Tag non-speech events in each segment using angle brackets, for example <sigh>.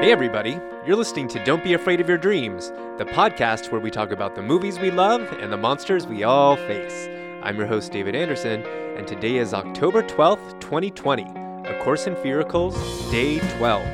Hey, everybody. You're listening to Don't Be Afraid of Your Dreams, the podcast where we talk about the movies we love and the monsters we all face. I'm your host, David Anderson, and today is October 12th, 2020, A Course in Fearacles, Day 12.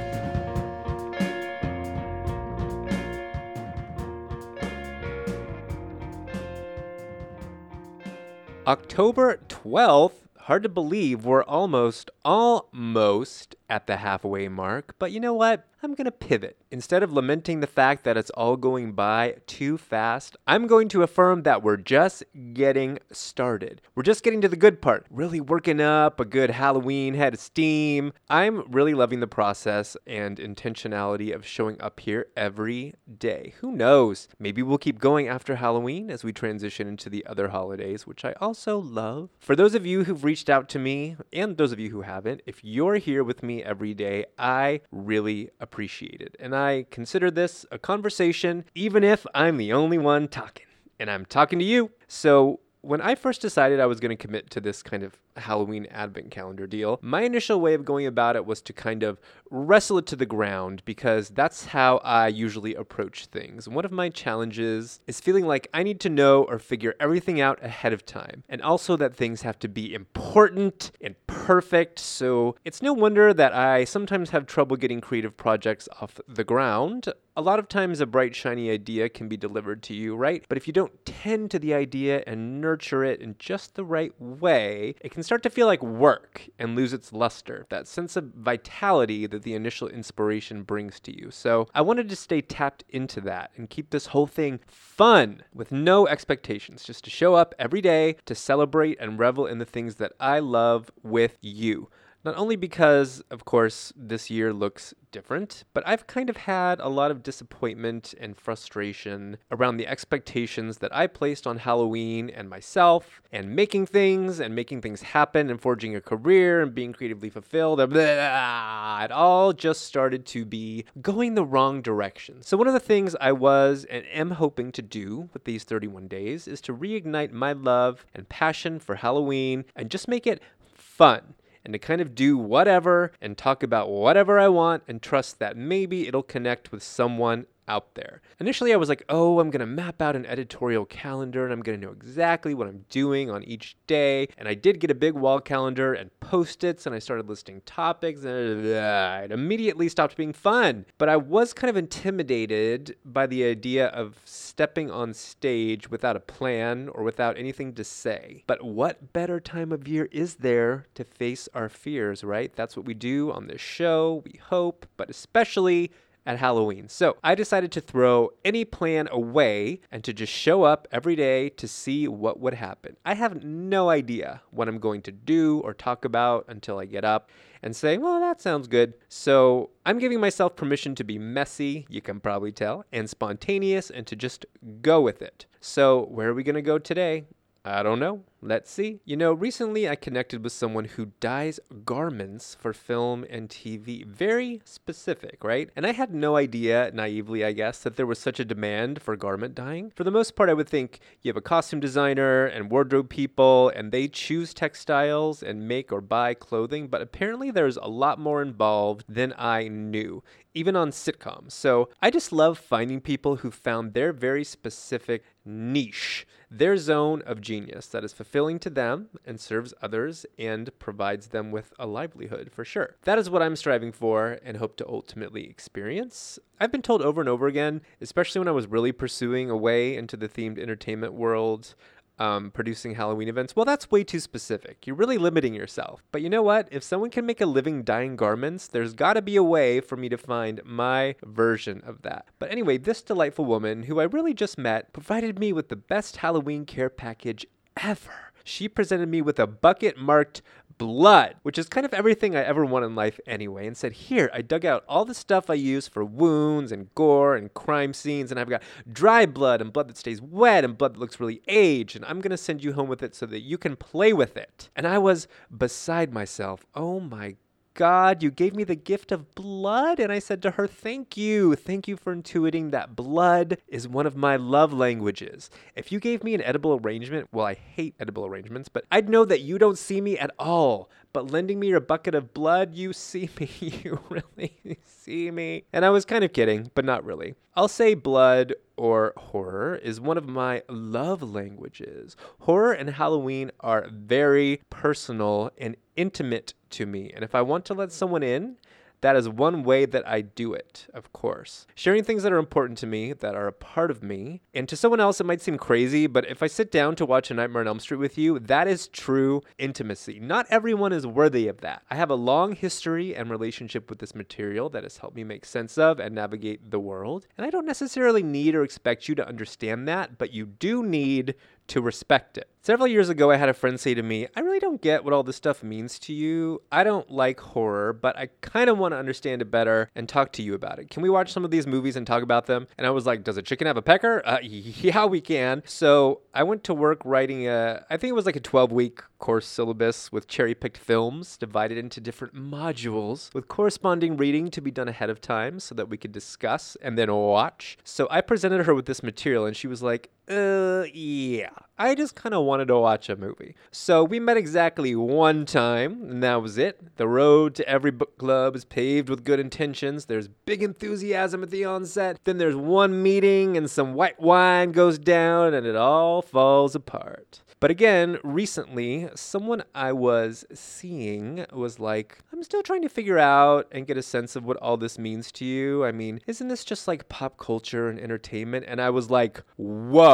October 12th, hard to believe we're almost, almost at the halfway mark, but you know what? I'm going to pivot. Instead of lamenting the fact that it's all going by too fast, I'm going to affirm that we're just getting started. We're just getting to the good part, really working up a good Halloween head of steam. I'm really loving the process and intentionality of showing up here every day. Who knows? Maybe we'll keep going after Halloween as we transition into the other holidays, which I also love. For those of you who've reached out to me, and those of you who haven't, if you're here with me every day, I really appreciate it. And I consider this a conversation, even if I'm the only one talking. And I'm talking to you. So when I first decided I was going to commit to this kind of Halloween advent calendar deal, my initial way of going about it was to kind of wrestle it to the ground because that's how I usually approach things. One of my challenges is feeling like I need to know or figure everything out ahead of time, and also that things have to be important and perfect. So it's no wonder that I sometimes have trouble getting creative projects off the ground. A lot of times, a bright, shiny idea can be delivered to you, right? But if you don't tend to the idea and nurture it in just the right way, it can start to feel like work and lose its luster, that sense of vitality that the initial inspiration brings to you. So I wanted to stay tapped into that and keep this whole thing fun with no expectations, just to show up every day to celebrate and revel in the things that I love with you. Not only because, of course, this year looks different, but I've kind of had a lot of disappointment and frustration around the expectations that I placed on Halloween and myself, and making things and making things happen and forging a career and being creatively fulfilled. Blah, it all just started to be going the wrong direction. So, one of the things I was and am hoping to do with these 31 days is to reignite my love and passion for Halloween and just make it fun and to kind of do whatever and talk about whatever I want and trust that maybe it'll connect with someone out there. Initially, I was like, oh, I'm going to map out an editorial calendar and I'm going to know exactly what I'm doing on each day. And I did get a big wall calendar and post its, and I started listing topics, and <laughs> it immediately stopped being fun. But I was kind of intimidated by the idea of stepping on stage without a plan or without anything to say. But what better time of year is there to face our fears, right? That's what we do on this show, we hope, but especially at Halloween. So I decided to throw any plan away and to just show up every day to see what would happen. I have no idea what I'm going to do or talk about until I get up and say, well, that sounds good. So I'm giving myself permission to be messy, you can probably tell, and spontaneous and to just go with it. So, where are we going to go today? I don't know. Let's see. You know, recently I connected with someone who dyes garments for film and TV. Very specific, right? And I had no idea, naively, I guess, that there was such a demand for garment dyeing. For the most part, I would think you have a costume designer and wardrobe people, and they choose textiles and make or buy clothing, but apparently there's a lot more involved than I knew even on sitcoms. So I just love finding people who found their very specific niche, their zone of genius that is fulfilling to them and serves others and provides them with a livelihood for sure. That is what I'm striving for and hope to ultimately experience. I've been told over and over again, especially when I was really pursuing a way into the themed entertainment world, um, producing Halloween events, well, that's way too specific. You're really limiting yourself. But you know what? If someone can make a living dyeing garments, there's got to be a way for me to find my version of that. But anyway, this delightful woman, who I really just met, provided me with the best Halloween care package ever. She presented me with a bucket marked blood, which is kind of everything I ever want in life anyway, and said, Here, I dug out all the stuff I use for wounds and gore and crime scenes, and I've got dry blood and blood that stays wet and blood that looks really aged, and I'm gonna send you home with it so that you can play with it. And I was beside myself. Oh my God, you gave me the gift of blood. And I said to her, Thank you. Thank you for intuiting that blood is one of my love languages. If you gave me an edible arrangement, well, I hate edible arrangements, but I'd know that you don't see me at all. But lending me your bucket of blood, you see me. <laughs> You really see me? And I was kind of kidding, but not really. I'll say blood or horror is one of my love languages. Horror and Halloween are very personal and intimate to me. And if I want to let someone in, that is one way that I do it, of course. Sharing things that are important to me, that are a part of me. And to someone else, it might seem crazy, but if I sit down to watch A Nightmare on Elm Street with you, that is true intimacy. Not everyone is worthy of that. I have a long history and relationship with this material that has helped me make sense of and navigate the world. And I don't necessarily need or expect you to understand that, but you do need to respect it. Several years ago, I had a friend say to me, I really don't get what all this stuff means to you. I don't like horror, but I kind of want to understand it better and talk to you about it. Can we watch some of these movies and talk about them? And I was like, Does a chicken have a pecker? Uh, <laughs> yeah, we can. So I went to work writing a, I think it was like a 12 week course syllabus with cherry picked films divided into different modules with corresponding reading to be done ahead of time so that we could discuss and then watch. So I presented her with this material and she was like, uh, yeah. I just kind of wanted to watch a movie. So we met exactly one time, and that was it. The road to every book club is paved with good intentions. There's big enthusiasm at the onset. Then there's one meeting, and some white wine goes down, and it all falls apart. But again, recently, someone I was seeing was like, I'm still trying to figure out and get a sense of what all this means to you. I mean, isn't this just like pop culture and entertainment? And I was like, whoa,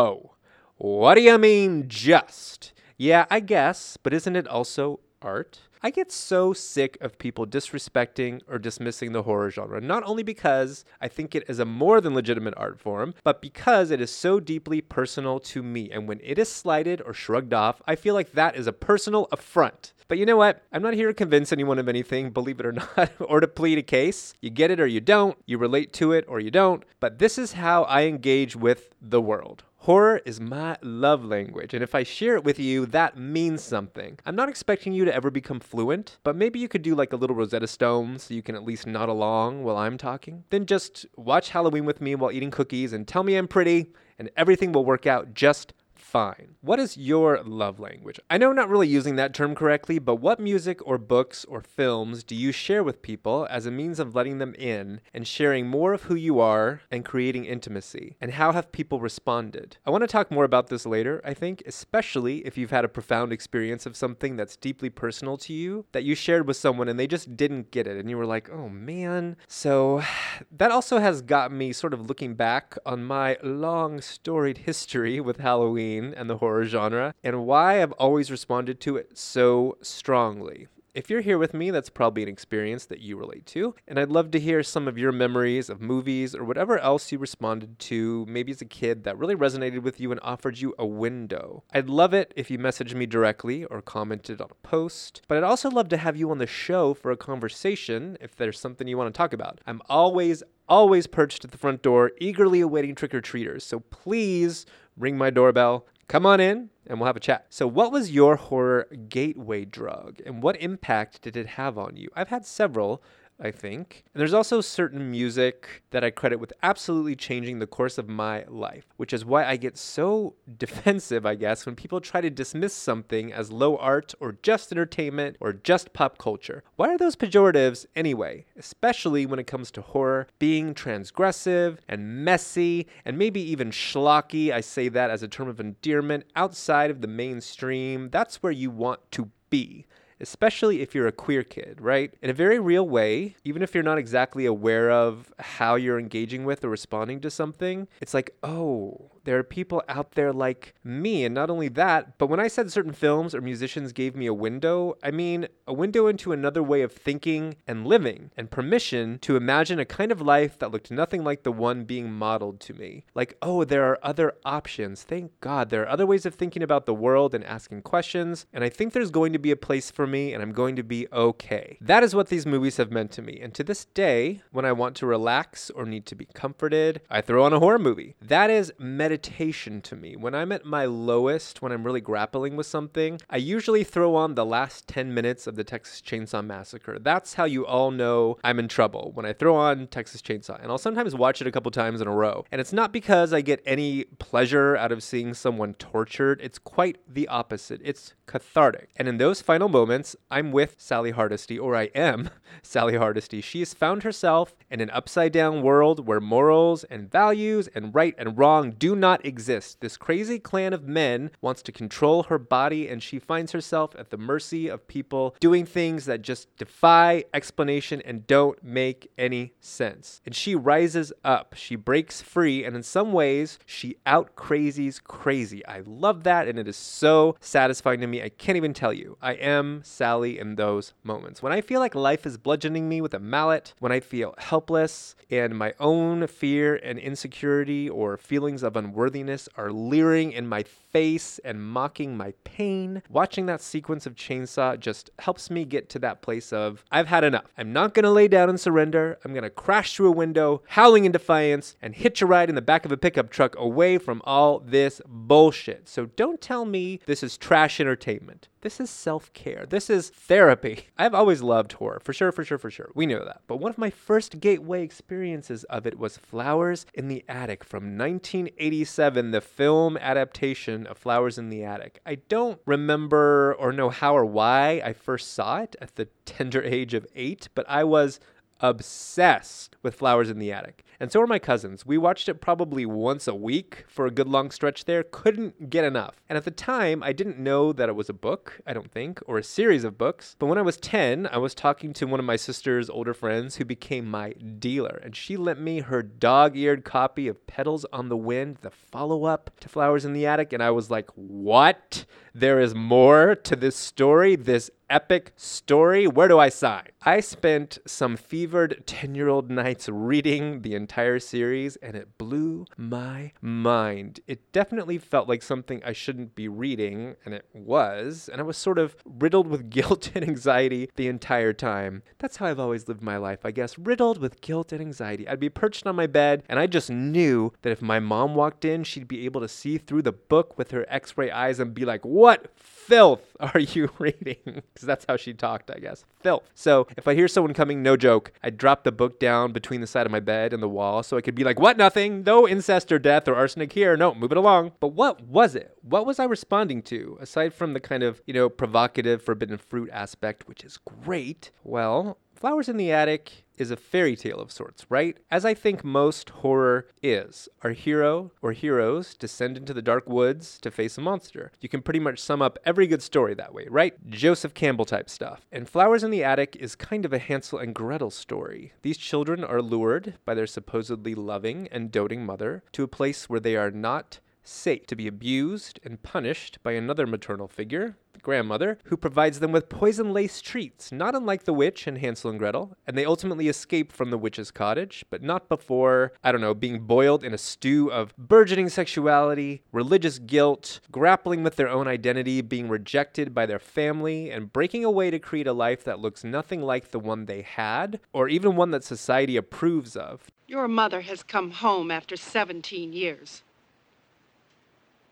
what do you mean just? Yeah, I guess, but isn't it also art? I get so sick of people disrespecting or dismissing the horror genre, not only because I think it is a more than legitimate art form, but because it is so deeply personal to me. And when it is slighted or shrugged off, I feel like that is a personal affront. But you know what? I'm not here to convince anyone of anything, believe it or <laughs> not, or to plead a case. You get it or you don't, you relate to it or you don't. But this is how I engage with the world. Horror is my love language, and if I share it with you, that means something. I'm not expecting you to ever become fluent, but maybe you could do like a little Rosetta Stone so you can at least nod along while I'm talking. Then just watch Halloween with me while eating cookies and tell me I'm pretty, and everything will work out just fine. What is your love language? I know I'm not really using that term correctly, but what music or books or films do you share with people as a means of letting them in and sharing more of who you are and creating intimacy? And how have people responded? I want to talk more about this later, I think, especially if you've had a profound experience of something that's deeply personal to you that you shared with someone and they just didn't get it and you were like, oh man. So that also has got me sort of looking back on my long storied history with Halloween and the horror genre, and why I've always responded to it so strongly. If you're here with me, that's probably an experience that you relate to. And I'd love to hear some of your memories of movies or whatever else you responded to, maybe as a kid, that really resonated with you and offered you a window. I'd love it if you messaged me directly or commented on a post. But I'd also love to have you on the show for a conversation if there's something you want to talk about. I'm always, always perched at the front door, eagerly awaiting trick or treaters. So please ring my doorbell, come on in, and we'll have a chat. So, what was your horror gateway drug, and what impact did it have on you? I've had several. I think. And there's also certain music that I credit with absolutely changing the course of my life, which is why I get so <laughs> defensive, I guess, when people try to dismiss something as low art or just entertainment or just pop culture. Why are those pejoratives anyway? Especially when it comes to horror being transgressive and messy and maybe even schlocky. I say that as a term of endearment outside of the mainstream. That's where you want to be especially if you're a queer kid, right? In a very real way, even if you're not exactly aware of how you're engaging with or responding to something, it's like, oh, there are people out there like me. And not only that, but when I said certain films or musicians gave me a window, I mean a window into another way of thinking and living, and permission to imagine a kind of life that looked nothing like the one being modeled to me. Like, oh, there are other options. Thank God. There are other ways of thinking about the world and asking questions. And I think there's going to be a place for me, and I'm going to be okay. That is what these movies have meant to me. And to this day, when I want to relax or need to be comforted, I throw on a horror movie. That is meditation meditation to me. When I'm at my lowest, when I'm really grappling with something, I usually throw on the last 10 minutes of the Texas Chainsaw Massacre. That's how you all know I'm in trouble when I throw on Texas Chainsaw. And I'll sometimes watch it a couple times in a row. And it's not because I get any pleasure out of seeing someone tortured, it's quite the opposite. It's cathartic. And in those final moments, I'm with Sally Hardesty, or I am <laughs> Sally Hardesty. She has found herself in an upside down world where morals and values and right and wrong do not exist. This crazy clan of men wants to control her body, and she finds herself at the mercy of people doing things that just defy explanation and don't make any sense. And she rises up, she breaks free, and in some ways, she out crazies crazy. I love that, and it is so satisfying to me. I can't even tell you. I am Sally in those moments. When I feel like life is bludgeoning me with a mallet, when I feel helpless, and my own fear and insecurity or feelings of unworthiness are leering in my face and mocking my pain, watching that sequence of chainsaw just helps me get to that place of, I've had enough. I'm not gonna lay down and surrender. I'm gonna crash through a window, howling in defiance, and hitch a ride in the back of a pickup truck away from all this bullshit. So don't tell me this is trash entertainment. This is self care. This is therapy. I've always loved horror, for sure, for sure, for sure. We know that. But one of my first gateway experiences of it was Flowers in the Attic from 1987, the film adaptation of Flowers in the Attic. I don't remember or know how or why I first saw it at the tender <laughs> age of eight, but I was obsessed with Flowers in the Attic. And so were my cousins. We watched it probably once a week for a good long stretch there, couldn't get enough. And at the time, I didn't know that it was a book, I don't think, or a series of books. But when I was 10, I was talking to one of my sister's older friends who became my dealer, and she lent me her dog eared copy of Petals on the Wind, the follow up to Flowers in the Attic, and I was like, what? There is more to this story, this epic story. Where do I sign? I spent some fevered 10 year old nights reading the entire series and it blew my mind. It definitely felt like something I shouldn't be reading, and it was. And I was sort of riddled with <laughs> guilt and anxiety the entire time. That's how I've always lived my life, I guess, riddled with guilt and anxiety. I'd be perched on my bed and I just knew that if my mom walked in, she'd be able to see through the book with her x ray eyes and be like, What filth <laughs> are you reading? Because that's how she talked, I guess. Filth. So if I hear someone coming, no joke, I'd drop the book down between the side of my bed and the wall so I could be like, what? Nothing. No incest or death or arsenic here. No, move it along. But what was it? What was I responding to? Aside from the kind of, you know, provocative forbidden fruit aspect, which is great. Well, Flowers in the Attic is a fairy tale of sorts, right? As I think most horror is. Our hero or heroes descend into the dark woods to face a monster. You can pretty much sum up every good story that way, right? Joseph Campbell type stuff. And Flowers in the Attic is kind of a Hansel and Gretel story. These children are lured by their supposedly loving and doting mother to a place where they are not safe to be abused and punished by another maternal figure, grandmother, who provides them with poison laced treats, not unlike the witch in Hansel and Gretel. And they ultimately escape from the witch's cottage, but not before, I don't know, being boiled in a stew of burgeoning sexuality, religious guilt, grappling with their own identity, being rejected by their family, and breaking away to create a life that looks nothing like the one they had, or even one that society approves of. Your mother has come home after 17 years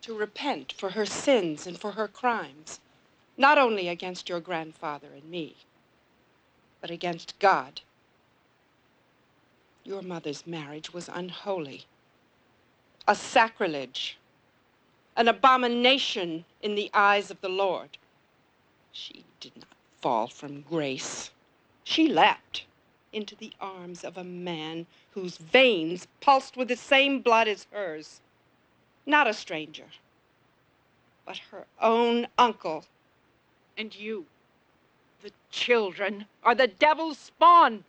to repent for her sins and for her crimes, not only against your grandfather and me, but against God. Your mother's marriage was unholy, a sacrilege, an abomination in the eyes of the Lord. She did not fall from grace. She leapt into the arms of a man whose veins pulsed with the same blood as hers. Not a stranger, but her own uncle. And you, the children, are the devil's spawn.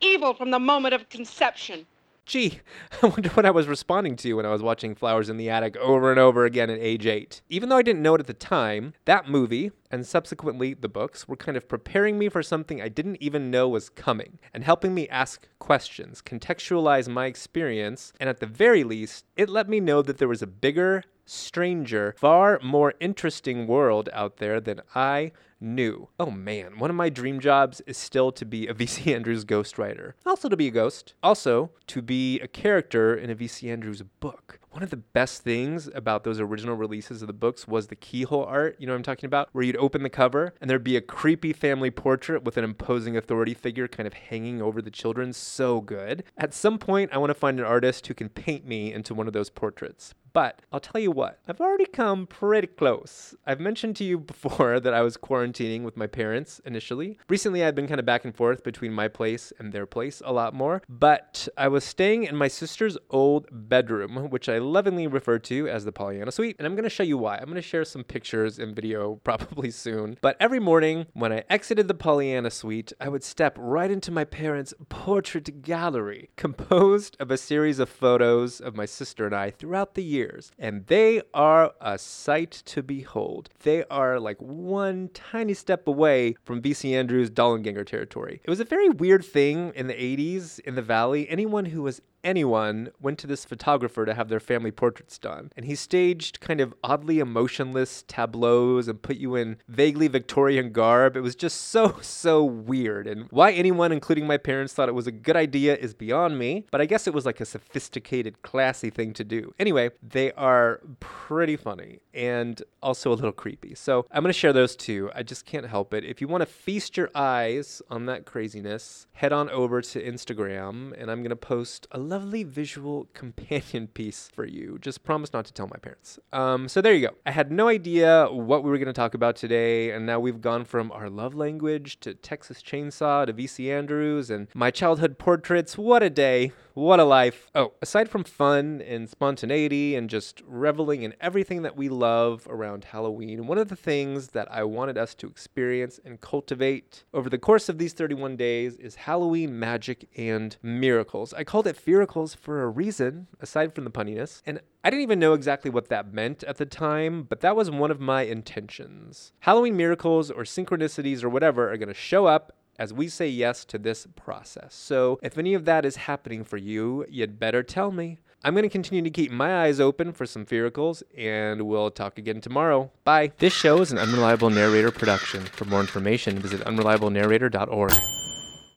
Evil from the moment of conception. Gee, <laughs> I wonder what I was responding to when I was watching Flowers in the Attic over and over again at age 8. Even though I didn't know it at the time, that movie, and subsequently the books, were kind of preparing me for something I didn't even know was coming, and helping me ask questions, contextualize my experience, and at the very least, it let me know that there was a bigger, stranger, far more interesting world out there than I knew. Oh man, one of my dream jobs is still to be a VC <laughs> Andrews ghostwriter. Also to be a ghost. Also to be a character in a VC Andrews book. One of the best things about those original releases of the books was the keyhole art, you know what I'm talking about? Where you'd open the cover and there'd be a creepy family portrait with an imposing authority figure kind of hanging over the children. So good. At some point, I want to find an artist who can paint me into one of those portraits. But I'll tell you what, I've already come pretty close. I've mentioned to you before <laughs> that I was quarantining with my parents initially. Recently, I've been kind of back and forth between my place and their place a lot more, but I was staying in my sister's old bedroom, which I lovingly refer to as the Pollyanna Suite, and I'm going to show you why. I'm going to share some pictures and video <laughs> probably soon. But every morning, when I exited the Pollyanna Suite, I would step right into my parents' portrait gallery, composed of a series of photos of my sister and I throughout the year years, and they are a sight to behold. They are like one tiny step away from VC Andrews' Dollanganger territory. It was a very weird thing in the 80s in the Valley. Anyone who was anyone went to this photographer to have their family portraits done. And he staged kind of oddly emotionless tableaus and put you in vaguely Victorian garb. It was just so, <laughs> so weird. And why anyone, including my parents, thought it was a good idea is beyond me. But I guess it was like a sophisticated, classy thing to do. Anyway, they are pretty funny and also a little creepy. So I'm going to share those two. I just can't help it. If you want to feast your eyes on that craziness, head on over to Instagram and I'm going to post a lovely visual <laughs> companion piece for you. Just promise not to tell my parents. Um, so there you go. I had no idea what we were going to talk about today, and now we've gone from our love language to Texas Chainsaw to VC Andrews and my childhood portraits. What a day! What a life. Oh, aside from fun and spontaneity and just reveling in everything that we love around Halloween, one of the things that I wanted us to experience and cultivate over the course of these 31 days is Halloween magic and miracles. I called it Fearacles for a reason, aside from the punniness, and I didn't even know exactly what that meant at the time, but that was one of my intentions. Halloween miracles or synchronicities or whatever are going to show up as we say yes to this process. So, if any of that is happening for you, you'd better tell me. I'm going to continue to keep my eyes open for some miracles, and we'll talk again tomorrow. Bye. This show is an unreliable narrator production. For more information, visit unreliablenarrator.org.